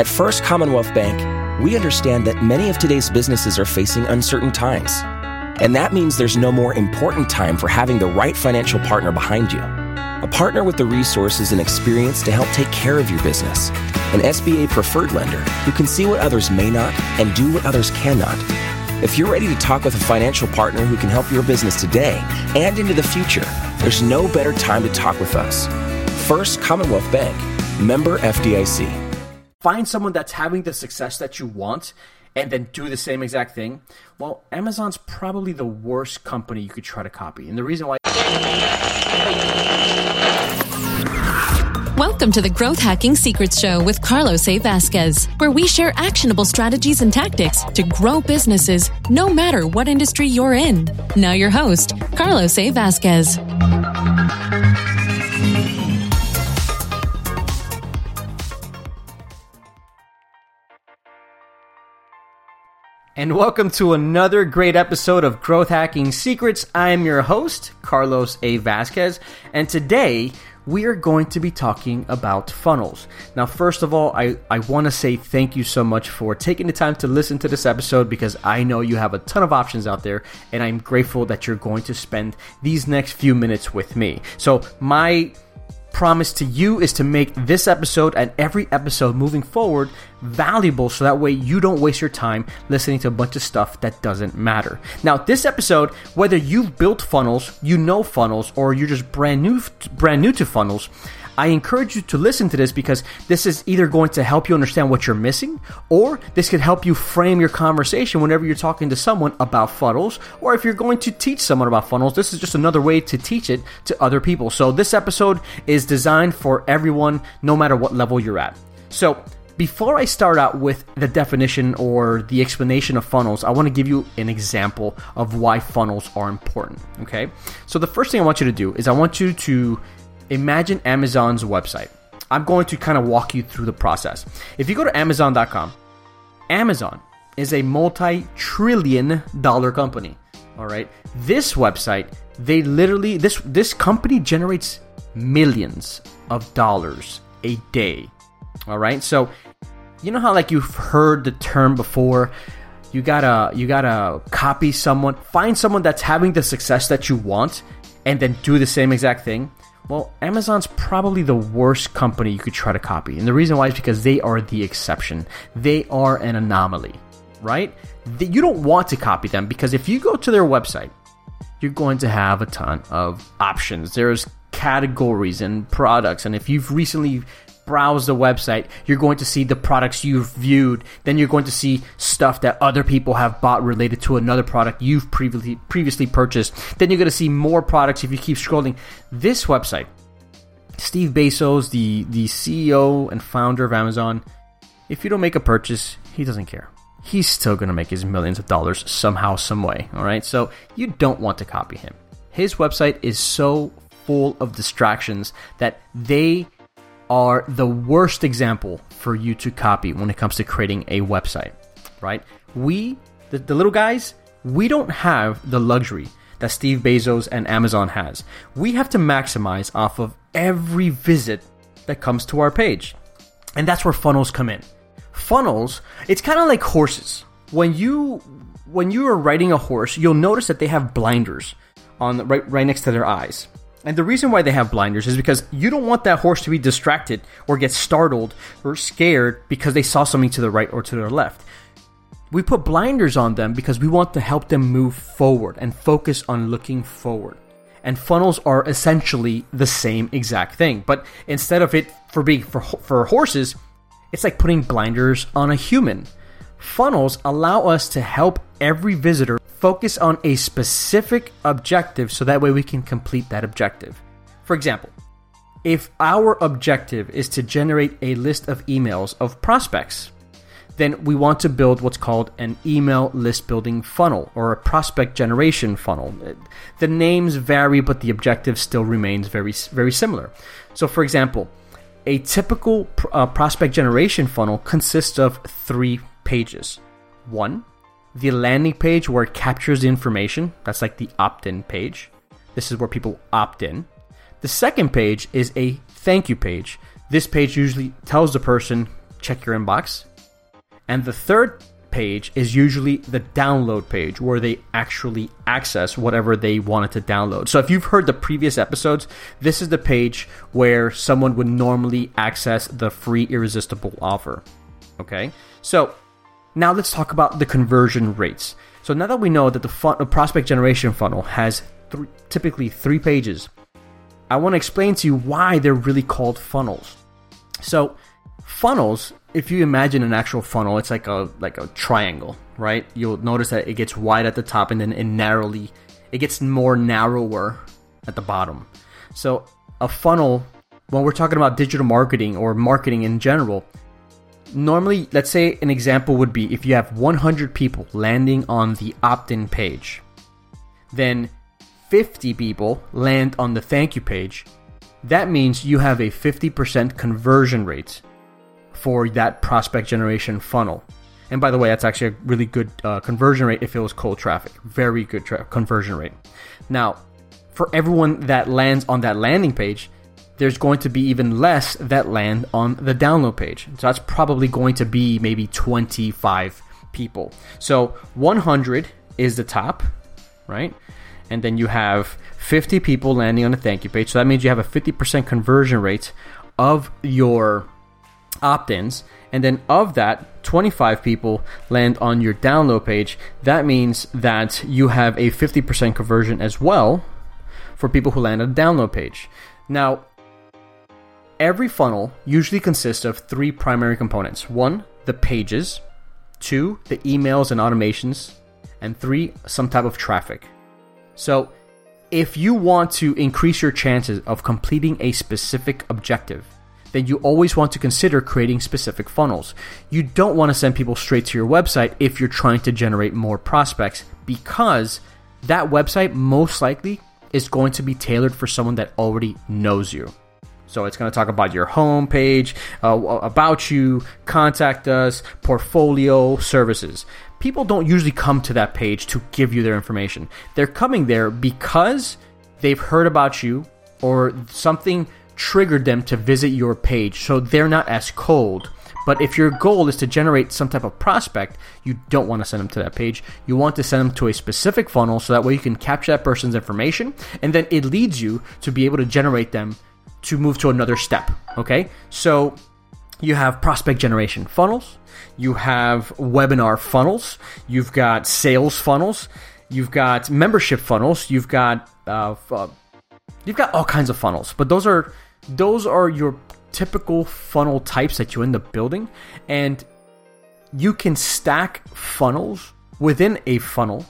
At First Commonwealth Bank, we understand that many of today's businesses are facing uncertain times. And that means there's no more important time for having the right financial partner behind you. A partner with the resources and experience to help take care of your business. An SBA preferred lender who can see what others may not and do what others cannot. If you're ready to talk with a financial partner who can help your business today and into the future, there's no better time to talk with us. First Commonwealth Bank, member FDIC find someone that's having the success that you want and then do the same exact thing, well, Amazon's probably the worst company you could try to copy. And the reason why. Welcome to the Growth Hacking Secrets Show with Carlos A. Vasquez, where we share actionable strategies and tactics to grow businesses no matter what industry you're in. Now, your host, Carlos A. Vasquez. And welcome to another great episode of Growth Hacking Secrets. I am your host, Carlos A. Vasquez, and today we are going to be talking about funnels. Now, first of all, I, I want to say thank you so much for taking the time to listen to this episode because I know you have a ton of options out there, and I'm grateful that you're going to spend these next few minutes with me. So, my promise to you is to make this episode and every episode moving forward valuable so that way you don't waste your time listening to a bunch of stuff that doesn't matter. Now, this episode, whether you've built funnels, you know funnels, or you're just brand new brand new to funnels, I encourage you to listen to this because this is either going to help you understand what you're missing, or this could help you frame your conversation whenever you're talking to someone about funnels, or if you're going to teach someone about funnels, this is just another way to teach it to other people. So, this episode is designed for everyone, no matter what level you're at. So, before I start out with the definition or the explanation of funnels, I want to give you an example of why funnels are important. Okay. So, the first thing I want you to do is I want you to imagine Amazon's website. I'm going to kind of walk you through the process. If you go to Amazon.com, Amazon is a multi trillion dollar company. All right. This website, they literally, this, this company generates millions of dollars a day. All right. So, you know how like you've heard the term before, you gotta you gotta copy someone, find someone that's having the success that you want, and then do the same exact thing. Well, Amazon's probably the worst company you could try to copy. And the reason why is because they are the exception. They are an anomaly, right? You don't want to copy them because if you go to their website, you're going to have a ton of options. There's categories and products. And if you've recently browse the website, you're going to see the products you've viewed. Then you're going to see stuff that other people have bought related to another product you've previously previously purchased. Then you're going to see more products if you keep scrolling. This website, Steve Bezos, the the CEO and founder of Amazon, if you don't make a purchase, he doesn't care. He's still going to make his millions of dollars somehow, some way. All right, so you don't want to copy him. His website is so full of distractions that they are the worst example for you to copy when it comes to creating a website, right? We, the, the little guys, we don't have the luxury that Steve Bezos and Amazon has. We have to maximize off of every visit that comes to our page. And that's where funnels come in. Funnels, it's kind of like horses. When you when you are riding a horse, you'll notice that they have blinders on the, right right next to their eyes. And the reason why they have blinders is because you don't want that horse to be distracted or get startled or scared because they saw something to the right or to the left. We put blinders on them because we want to help them move forward and focus on looking forward. And funnels are essentially the same exact thing, but instead of it for being for for horses, it's like putting blinders on a human. Funnels allow us to help every visitor focus on a specific objective so that way we can complete that objective. For example, if our objective is to generate a list of emails of prospects, then we want to build what's called an email list building funnel or a prospect generation funnel. The names vary, but the objective still remains very, very similar. So, for example, a typical uh, prospect generation funnel consists of three pages. One, the landing page where it captures the information. That's like the opt in page. This is where people opt in. The second page is a thank you page. This page usually tells the person check your inbox. And the third page is usually the download page where they actually access whatever they wanted to download. So if you've heard the previous episodes, this is the page where someone would normally access the free irresistible offer. Okay? So now let's talk about the conversion rates. So now that we know that the, fun- prospect generation funnel has th- typically three pages, I want to explain to you why they're really called funnels. So funnels if you imagine an actual funnel, it's like a like a triangle, right? You'll notice that it gets wide at the top and then it narrowly it gets more narrower at the bottom. So a funnel when we're talking about digital marketing or marketing in general, normally let's say an example would be if you have 100 people landing on the opt-in page, then 50 people land on the thank you page. That means you have a 50% conversion rate for that prospect generation funnel. And by the way, that's actually a really good uh, conversion rate if it was cold traffic. Very good tra- conversion rate. Now, for everyone that lands on that landing page, there's going to be even less that land on the download page. So that's probably going to be maybe 25 people. So 100 is the top, right? And then you have 50 people landing on the thank you page. So that means you have a 50% conversion rate of your opt ins. And then of that, 25 people land on your download page. That means that you have a 50% conversion as well for people who land on the download page. Now, every funnel usually consists of three primary components one, the pages, two, the emails and automations, and three, some type of traffic. So, if you want to increase your chances of completing a specific objective, then you always want to consider creating specific funnels. You don't want to send people straight to your website if you're trying to generate more prospects because that website most likely is going to be tailored for someone that already knows you. So it's going to talk about your homepage, uh, about you, contact us, portfolio, services. People don't usually come to that page to give you their information. They're coming there because they've heard about you or something triggered them to visit your page, so they're not as cold. But if your goal is to generate some type of prospect, you don't want to send them to that page. You want to send them to a specific funnel so that way you can capture that person's information and then it leads you to be able to generate them to move to another step. Okay? So you have prospect generation funnels, you have webinar funnels, you've got sales funnels, you've got membership funnels, you've got uh, uh, you've got all kinds of funnels, but those are those are your typical funnel types that you end up building, and you can stack funnels within a funnel.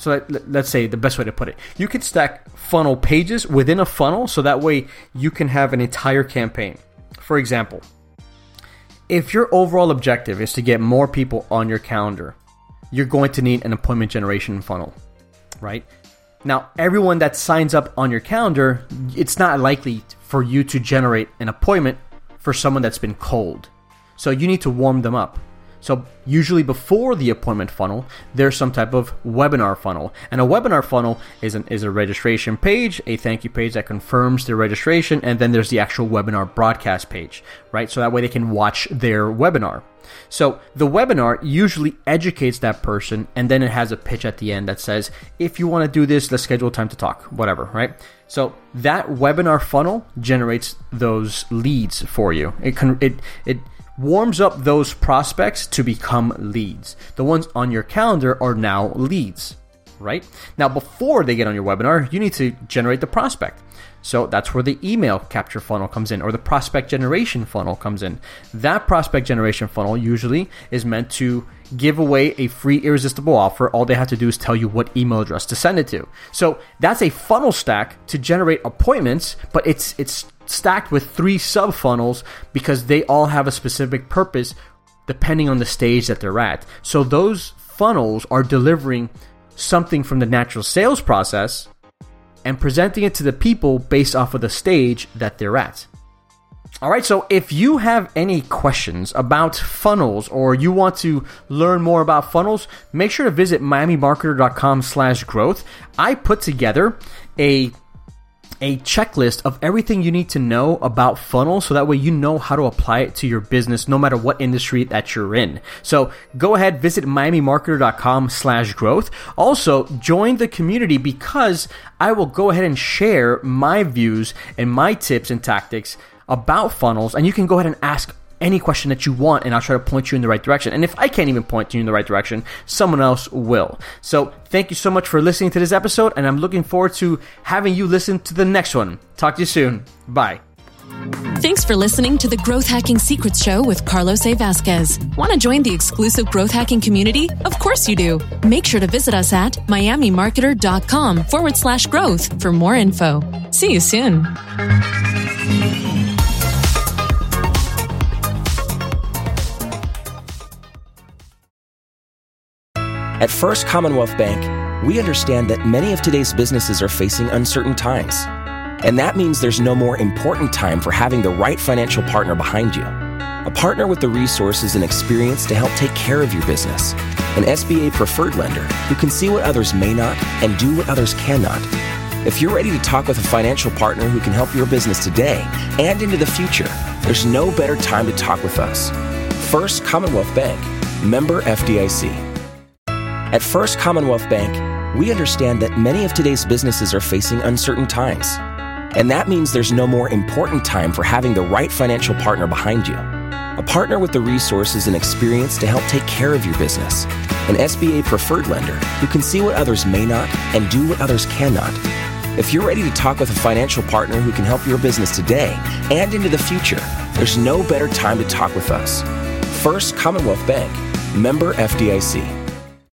So that, let's say the best way to put it, you can stack funnel pages within a funnel, so that way you can have an entire campaign. For example, if your overall objective is to get more people on your calendar, you're going to need an appointment generation funnel, right? Now, everyone that signs up on your calendar, it's not likely for you to generate an appointment for someone that's been cold. So you need to warm them up. So usually before the appointment funnel, there's some type of webinar funnel. And a webinar funnel is an is a registration page, a thank you page that confirms their registration, and then there's the actual webinar broadcast page, right? So that way they can watch their webinar. So the webinar usually educates that person, and then it has a pitch at the end that says, if you want to do this, let's schedule time to talk, whatever, right? So that webinar funnel generates those leads for you. It can it it warms up those prospects to become leads. The ones on your calendar are now leads, right? Now before they get on your webinar, you need to generate the prospect. So that's where the email capture funnel comes in, or the prospect generation funnel comes in. That prospect generation funnel usually is meant to give away a free irresistible offer. All they have to do is tell you what email address to send it to. So that's a funnel stack to generate appointments, but it's it's stacked with three sub funnels because they all have a specific purpose depending on the stage that they're at. So those funnels are delivering something from the natural sales process and presenting it to the people based off of the stage that they're at. All right, so if you have any questions about funnels or you want to learn more about funnels, make sure to visit miamimarketer.com slash growth. I put together a a checklist of everything you need to know about funnels so that way you know how to apply it to your business no matter what industry that you're in. So go ahead, visit miamimarketer.com slash growth. Also join the community because I will go ahead and share my views and my tips and tactics about funnels and you can go ahead and ask any question that you want and I'll try to point you in the right direction. And if I can't even point you in the right direction, someone else will. So thank you so much for listening to this episode and I'm looking forward to having you listen to the next one. Talk to you soon. Bye. Thanks for listening to the Growth Hacking Secrets Show with Carlos A. Vasquez. Want to join the exclusive growth hacking community? Of course you do. Make sure to visit us at miamimarketer.com forward slash growth for more info. See you soon. At First Commonwealth Bank, we understand that many of today's businesses are facing uncertain times. And that means there's no more important time for having the right financial partner behind you. A partner with the resources and experience to help take care of your business. An SBA preferred lender who can see what others may not and do what others cannot. If you're ready to talk with a financial partner who can help your business today and into the future, there's no better time to talk with us. First Commonwealth Bank, member FDIC. At First Commonwealth Bank, we understand that many of today's businesses are facing uncertain times. And that means there's no more important time for having the right financial partner behind you. A partner with the resources and experience to help take care of your business. An SBA preferred lender who can see what others may not and do what others cannot. If you're ready to talk with a financial partner who can help your business today and into the future, there's no better time to talk with us. First Commonwealth Bank, member FDIC.